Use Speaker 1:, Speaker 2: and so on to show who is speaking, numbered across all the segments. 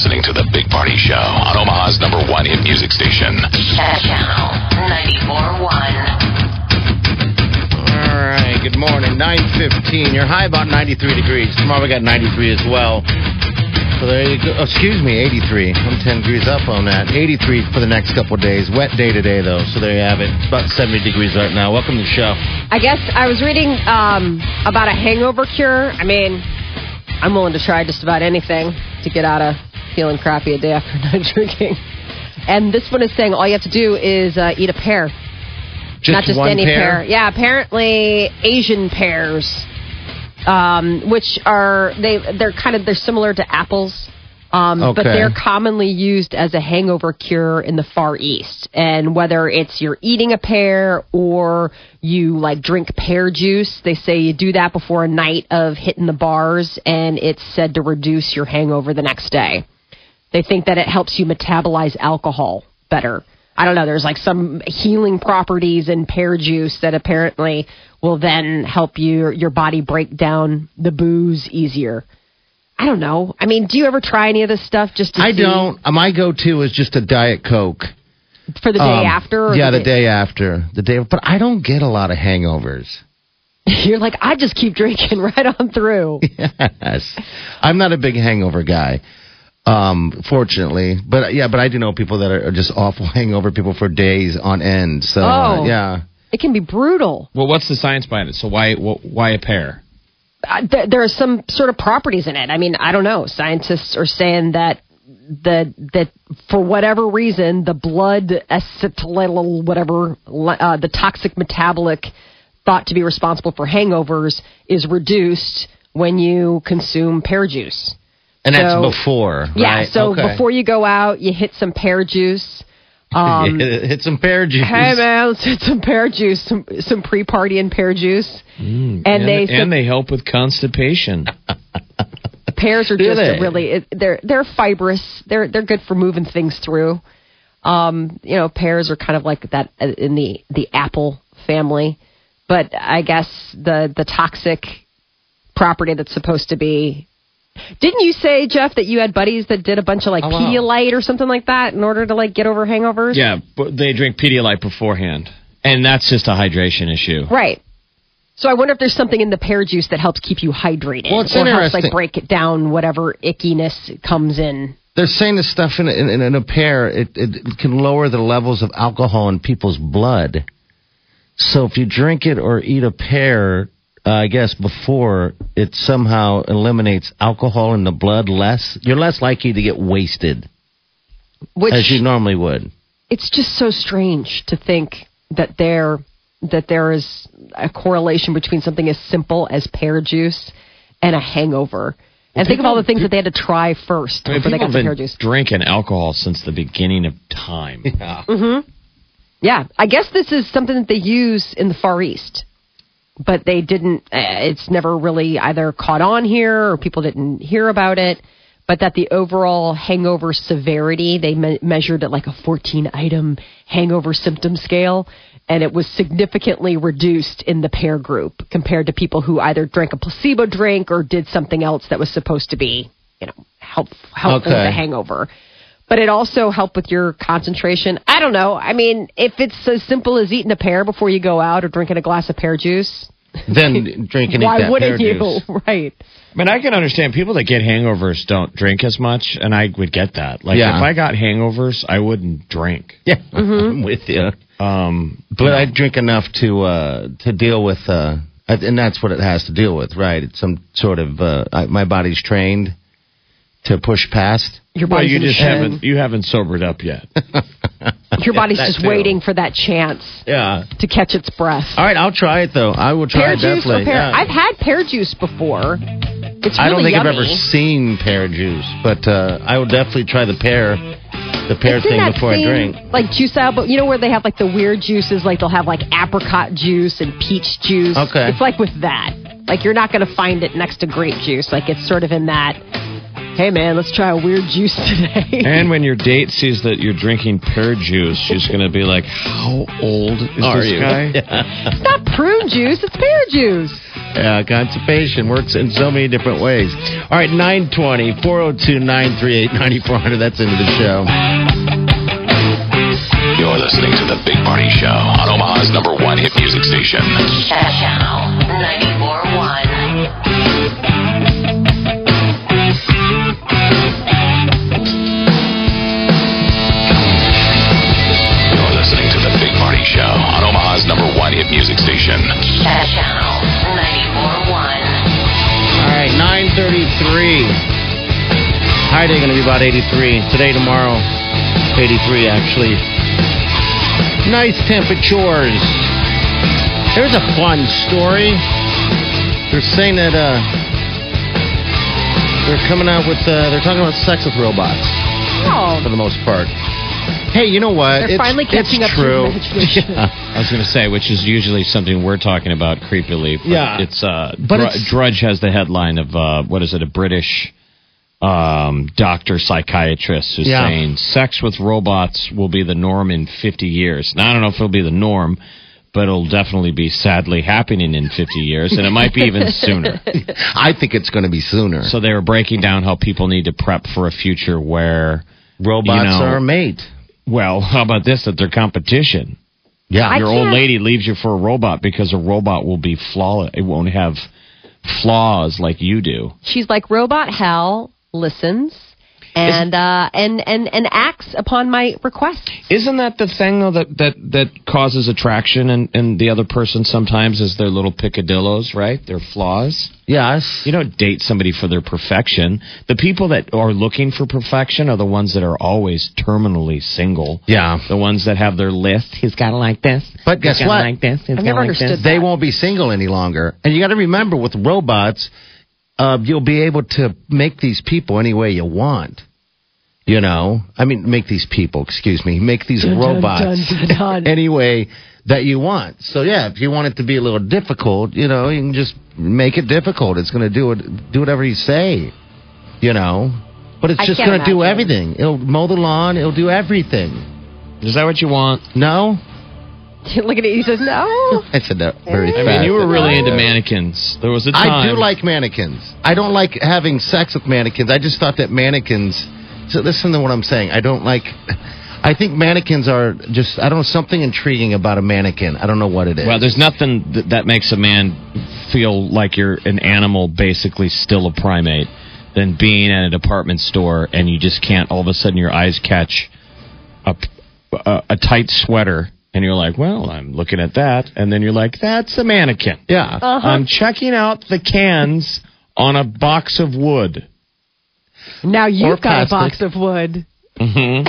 Speaker 1: Listening to The Big Party Show on Omaha's number one hit music station.
Speaker 2: Channel 94.1.
Speaker 3: All right, good morning. 915. You're high about 93 degrees. Tomorrow we got 93 as well. So there you go. Oh, excuse me, 83. I'm 10 degrees up on that. 83 for the next couple of days. Wet day today, though. So there you have it. It's about 70 degrees right now. Welcome to the show.
Speaker 4: I guess I was reading um, about a hangover cure. I mean, I'm willing to try just about anything to get out of feeling crappy a day after not drinking. And this one is saying all you have to do is uh, eat a pear,
Speaker 3: Just
Speaker 4: not just any
Speaker 3: pair?
Speaker 4: pear. Yeah, apparently Asian pears, um, which are they they're kind of they're similar to apples. Um, But they're commonly used as a hangover cure in the Far East. And whether it's you're eating a pear or you like drink pear juice, they say you do that before a night of hitting the bars, and it's said to reduce your hangover the next day. They think that it helps you metabolize alcohol better. I don't know. There's like some healing properties in pear juice that apparently will then help you your body break down the booze easier. I don't know. I mean, do you ever try any of this stuff just to
Speaker 3: I
Speaker 4: see
Speaker 3: don't. uh, My go-to is just a Diet Coke.
Speaker 4: for the day
Speaker 3: Um,
Speaker 4: after? or
Speaker 3: Yeah, the day after. The day. But I don't get a lot of hangovers.
Speaker 4: You're like, I just keep drinking right on through.
Speaker 3: Yes. I'm not a big hangover guy, um, fortunately. But yeah, but I do know people that are, are just awful hangover people for days on end. So uh,
Speaker 4: Oh.
Speaker 3: yeah.
Speaker 4: It can be brutal.
Speaker 5: Well, what's the science behind it? So why wh- why a pear?
Speaker 4: uh, th- there are some sort of properties in it. I mean, I don't know. Scientists are saying that the that for whatever reason, the blood acetyl whatever uh, the toxic metabolic thought to be responsible for hangovers is reduced when you consume pear juice.
Speaker 3: And that's
Speaker 4: So-
Speaker 3: before.
Speaker 4: Yeah, so
Speaker 3: Okay.
Speaker 4: before you go out, you hit some pear juice. Um,
Speaker 3: hit some pear juice.
Speaker 4: Hey man, let's hit some pear juice, some some pre-party and pear juice. and, they said
Speaker 5: and they help with constipation.
Speaker 4: pears are just
Speaker 3: they?
Speaker 4: really it, they're they're fibrous. They're they're good for moving things through. Um, you know, pears are kind of like that uh, in the the apple family, but I guess the the toxic property that's supposed to be. Didn't you say, Jeff, that you had buddies that did a bunch of like
Speaker 3: Oh, wow.
Speaker 4: Pedialyte or something like that in order to like get over hangovers?
Speaker 5: yeah, but they drink Pedialyte beforehand, and that's just a hydration issue.
Speaker 4: Right. So I wonder if there's something in the pear juice that helps keep you hydrated,
Speaker 3: Well, it's
Speaker 4: or helps like break it down, whatever ickiness comes in.
Speaker 3: They're saying the stuff in, in, in a pear it, it can lower the levels of alcohol in people's blood. So if you drink it or eat a pear, uh, I guess before it somehow eliminates alcohol in the blood less, you're less likely to get wasted
Speaker 4: Which
Speaker 3: as you normally would.
Speaker 4: it's just so strange to think that there that there is a correlation between something as simple as pear juice and a hangover. and think of all the things that they had to try first
Speaker 5: I mean,
Speaker 4: before they got to pear
Speaker 5: been
Speaker 4: juice.
Speaker 5: drinking alcohol since the beginning of time.
Speaker 4: Yeah, I guess this is something that they use in the Far East, but they didn't. Uh, it's never really either caught on here or people didn't hear about it. But that the overall hangover severity, they me- measured at like a 14 item hangover symptom scale, and it was significantly reduced in the pear group compared to people who either drank a placebo drink or did something else that was supposed to be, you know, help, helpful with
Speaker 3: Okay.
Speaker 4: the hangover but it also helped with your concentration. I don't know. I mean, if it's as simple as eating a pear before you go out or drinking a glass of pear juice,
Speaker 3: Then drink and eat
Speaker 4: why
Speaker 3: that
Speaker 4: wouldn't
Speaker 3: pear
Speaker 4: you?
Speaker 3: juice.
Speaker 4: Right.
Speaker 5: I mean, I can understand people that get hangovers don't drink as much, and I would get that. Like,
Speaker 3: Yeah.
Speaker 5: if I got hangovers, I wouldn't drink.
Speaker 3: Yeah,
Speaker 4: Mm-hmm.
Speaker 3: I'm with you.
Speaker 5: Um,
Speaker 3: But I drink enough to uh, to deal with, uh, and that's what it has to deal with, right? It's some sort of uh, I, my body's trained to push past.
Speaker 4: Your
Speaker 5: well, you just haven't you haven't sobered up yet.
Speaker 4: Your body's
Speaker 3: that
Speaker 4: just
Speaker 3: too.
Speaker 4: waiting for that chance
Speaker 3: Yeah.
Speaker 4: to catch its breath.
Speaker 3: All right, I'll try it though. I will try
Speaker 4: Pear
Speaker 3: it
Speaker 4: juice
Speaker 3: definitely.
Speaker 4: or pear?
Speaker 3: yeah.
Speaker 4: I've had pear juice before. It's really
Speaker 3: I don't think
Speaker 4: yummy.
Speaker 3: I've ever seen pear juice, but uh, I will definitely try the pear, the pear
Speaker 4: It's
Speaker 3: thing before
Speaker 4: same,
Speaker 3: I drink.
Speaker 4: Like juice style, but you know where they have like the weird juices, like they'll have like apricot juice and peach juice.
Speaker 3: Okay.
Speaker 4: It's like with that. Like you're not going to find it next to grape juice. Like it's sort of in that. Hey man, let's try a weird juice today.
Speaker 5: and when your date sees that you're drinking pear juice, she's going to be like, "How old is
Speaker 3: Are
Speaker 5: this
Speaker 3: you?
Speaker 5: guy?"
Speaker 4: it's not prune juice. It's pear juice.
Speaker 3: Yeah, constipation works in so many different ways. All right, 920 402 938 9400. That's into the show.
Speaker 1: You're listening to The Big Party Show on Omaha's number one hit music station.
Speaker 2: Channel 94.1.
Speaker 3: High day going to be about 83. Today, tomorrow, 83 actually. Nice temperatures. Here's a fun story. They're saying that uh, they're coming out with, uh, they're talking about sex with robots
Speaker 4: Oh,
Speaker 3: for the most part. Hey, you know what?
Speaker 4: They're
Speaker 3: it's,
Speaker 4: finally catching
Speaker 3: it's
Speaker 4: up to
Speaker 3: true.
Speaker 4: imagination.
Speaker 3: Yeah.
Speaker 5: I was going to say, which is usually something we're talking about creepily. But
Speaker 3: Yeah.
Speaker 5: It's, uh,
Speaker 3: But
Speaker 5: Dru-
Speaker 3: it's-
Speaker 5: Drudge has the headline of, uh, what is it, a British um, doctor psychiatrist who's
Speaker 3: Yeah.
Speaker 5: saying sex with robots will be the norm in 50 years. Now, I don't know if it'll be the norm, but it'll definitely be sadly happening in 50 years, and it might be even sooner.
Speaker 3: I think it's going to be sooner.
Speaker 5: So they were breaking down how people need to prep for a future where,
Speaker 3: robots
Speaker 5: you know,
Speaker 3: are a mate.
Speaker 5: well, how about this, that they're competition.
Speaker 3: Yeah.
Speaker 5: Your old lady leaves you for a robot because a robot will be flawless. It won't have flaws like you do.
Speaker 4: She's like robot hell listens and uh, and and and acts upon my requests.
Speaker 5: Isn't that the thing though that that that causes attraction and and the other person sometimes is their little picadillos, right? Their flaws.
Speaker 3: yes.
Speaker 5: You don't date somebody for their perfection. The people that are looking for perfection are the ones that are always terminally single.
Speaker 3: Yeah.
Speaker 5: The ones that have their list. He's got to like this.
Speaker 3: But guess what?
Speaker 5: Like this. He's
Speaker 4: I've never
Speaker 5: like
Speaker 4: understood
Speaker 5: this.
Speaker 3: they won't be single any longer. And you got to remember with robots, uh, you'll be able to make these people any way you want. You know, I mean, make these people, excuse me, make these robots
Speaker 4: dun, dun, dun.
Speaker 3: any way that you want. So yeah, if you want it to be a little difficult, you know, you can just make it difficult. It's going to do it, do whatever you say. You know, but it's
Speaker 4: I
Speaker 3: just going to do everything. It'll mow the lawn. It'll do everything.
Speaker 5: Is that what you want?
Speaker 3: No,
Speaker 4: Look at it. He says no.
Speaker 3: I said that very
Speaker 5: I
Speaker 3: fast.
Speaker 5: mean, you were really into mannequins. There was a time.
Speaker 3: I do like mannequins. I don't like having sex with mannequins. I just thought that mannequins. So listen to what I'm saying. I don't like. I think mannequins are just. I don't know something intriguing about a mannequin. I don't know what it is.
Speaker 5: Well, there's nothing that, that makes a man feel like you're an animal, basically still a primate, than being at a department store and you just can't. All of a sudden, your eyes catch a, a, a tight sweater, and you're like, "Well, I'm looking at that," and then you're like, "That's a mannequin."
Speaker 3: yeah.
Speaker 4: Uh-huh.
Speaker 5: I'm checking out the cans on a box of wood.
Speaker 4: Now you've
Speaker 3: Or
Speaker 4: got a box of wood.
Speaker 5: hmm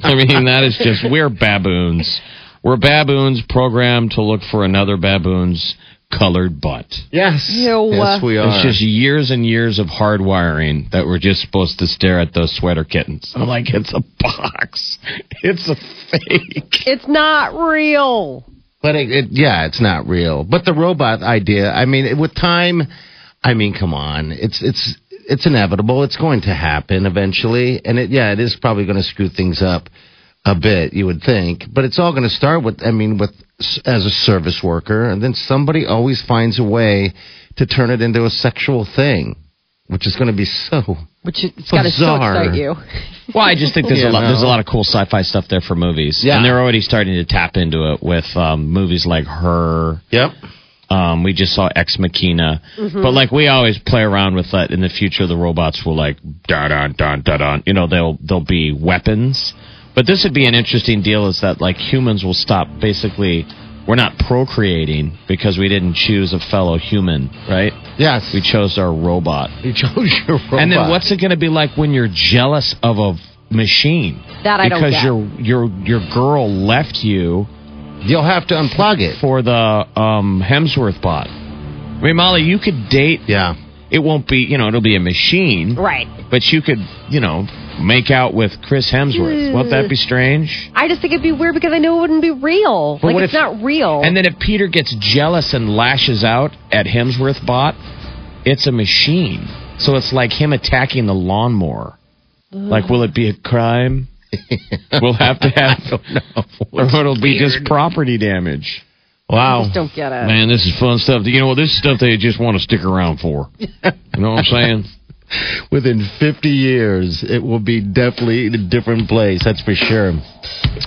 Speaker 5: I mean, that is just we're baboons. We're baboons programmed to look for another baboon's colored butt.
Speaker 3: Yes.
Speaker 4: Ew.
Speaker 3: Yes, we are.
Speaker 5: It's just years and years of hardwiring that we're just supposed to stare at those sweater kittens. I'm like, it's a box. It's a fake.
Speaker 4: It's not real.
Speaker 3: But it, it, yeah, it's not real. But the robot idea, I mean, with time, I mean, come on, it's it's it's inevitable. It's going to happen eventually, and it yeah, it is probably going to screw things up a bit, you would think. But it's all going to start with, I mean, with as a service worker, and then somebody always finds a way to turn it into a sexual thing, which is going to be so.
Speaker 4: Which it's got to so
Speaker 3: Bizarre.
Speaker 4: excite you.
Speaker 5: Well, I just think there's
Speaker 3: Yeah,
Speaker 5: a lot.
Speaker 3: no.
Speaker 5: There's a lot of cool sci-fi stuff there for movies.
Speaker 3: Yeah.
Speaker 5: and they're already starting to tap into it with um, movies like Her
Speaker 3: Yep.
Speaker 5: Um, we just saw Ex Machina, but like we always play around with that. In the future, the robots will like da da da da da. You know, they'll they'll be weapons. But this would be an interesting deal. Is that like humans will stop basically. We're not procreating because we didn't choose a fellow human, right?
Speaker 3: Yes.
Speaker 5: We chose our robot.
Speaker 3: You chose your robot.
Speaker 5: And then what's it going to be like when you're jealous of a machine?
Speaker 4: That I don't
Speaker 5: because your your your girl left you
Speaker 3: You'll have to unplug it.
Speaker 5: for the um, Hemsworth bot. I mean, Molly, you could date.
Speaker 3: Yeah.
Speaker 5: It won't be, you know, it'll be a machine,
Speaker 4: Right.
Speaker 5: but you could, you know, make out with Chris Hemsworth. Won't that be strange?
Speaker 4: I just think it'd be weird because I know it wouldn't be real.
Speaker 5: But
Speaker 4: like it's
Speaker 5: if-
Speaker 4: not real.
Speaker 5: And then if Peter gets jealous and lashes out at Hemsworth bot, it's a machine. So it's like him attacking the lawnmower. Like, will it be a crime? we'll have to have, or it'll be just property damage. Wow.
Speaker 4: I
Speaker 3: Wow.
Speaker 4: just don't get it.
Speaker 5: Man, this is fun stuff. You know, what? this is stuff they just want to stick around for. You know what I'm saying?
Speaker 3: Within 50 years, it will be definitely a different place. That's for sure.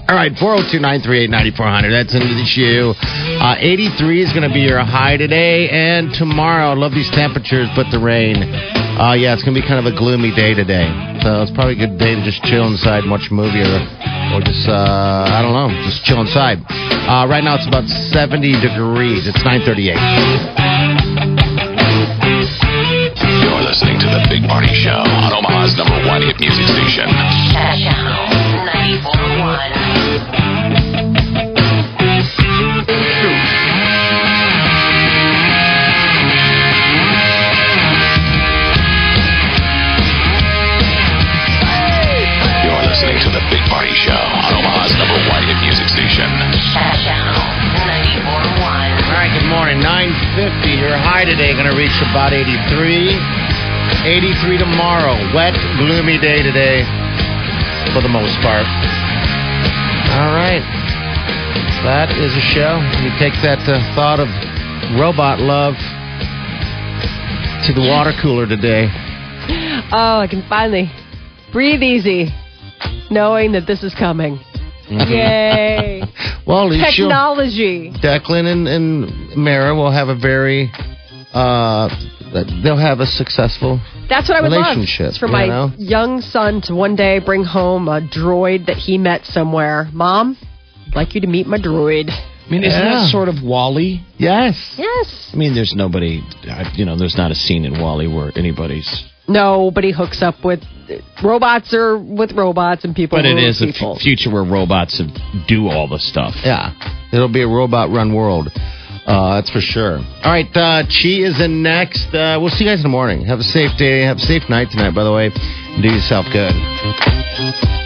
Speaker 3: All right, 402 938 9400. That's into the shoe. Uh, 83 is going to be your high today and tomorrow. I love these temperatures, but the rain. Uh, yeah, it's going to be kind of a gloomy day today. So it's probably a good day to just chill inside, and watch a movie, or, or just, uh, I don't know, just chill inside. Uh, right now, it's about 70 degrees. It's 938.
Speaker 1: The Big Party Show on Omaha's number one hit music station.
Speaker 2: Channel 94.1.
Speaker 3: 83 tomorrow. Wet, gloomy day today for the most part. All right. That is a show. We take that uh, thought of robot love to the water cooler today.
Speaker 4: Oh, I can finally breathe easy knowing that this is coming. Yay.
Speaker 3: Well, at least you'll-
Speaker 4: Technology.
Speaker 3: Declan and, and Mara will have a very, uh, they'll have a successful
Speaker 4: That's what I would love.
Speaker 3: Relationship,
Speaker 4: It's for
Speaker 3: you
Speaker 4: my
Speaker 3: know?
Speaker 4: young son to one day bring home a droid that he met somewhere. Mom, I'd like you to meet my droid.
Speaker 5: I mean, isn't
Speaker 3: Yeah.
Speaker 5: that sort of WALL-E?
Speaker 3: Yes.
Speaker 4: Yes.
Speaker 5: I mean, there's nobody, you know, there's not a scene in WALL-E where anybody's.
Speaker 4: Nobody hooks up with uh, robots or with robots and people.
Speaker 5: But it
Speaker 4: who are
Speaker 5: is a
Speaker 4: people.
Speaker 5: f- future where robots do all the stuff.
Speaker 3: Yeah, it'll be a robot run world. Uh, that's for sure. All right, uh, Chi is in next. Uh, we'll see you guys in the morning. Have a safe day. Have a safe night tonight, by the way. Do yourself good.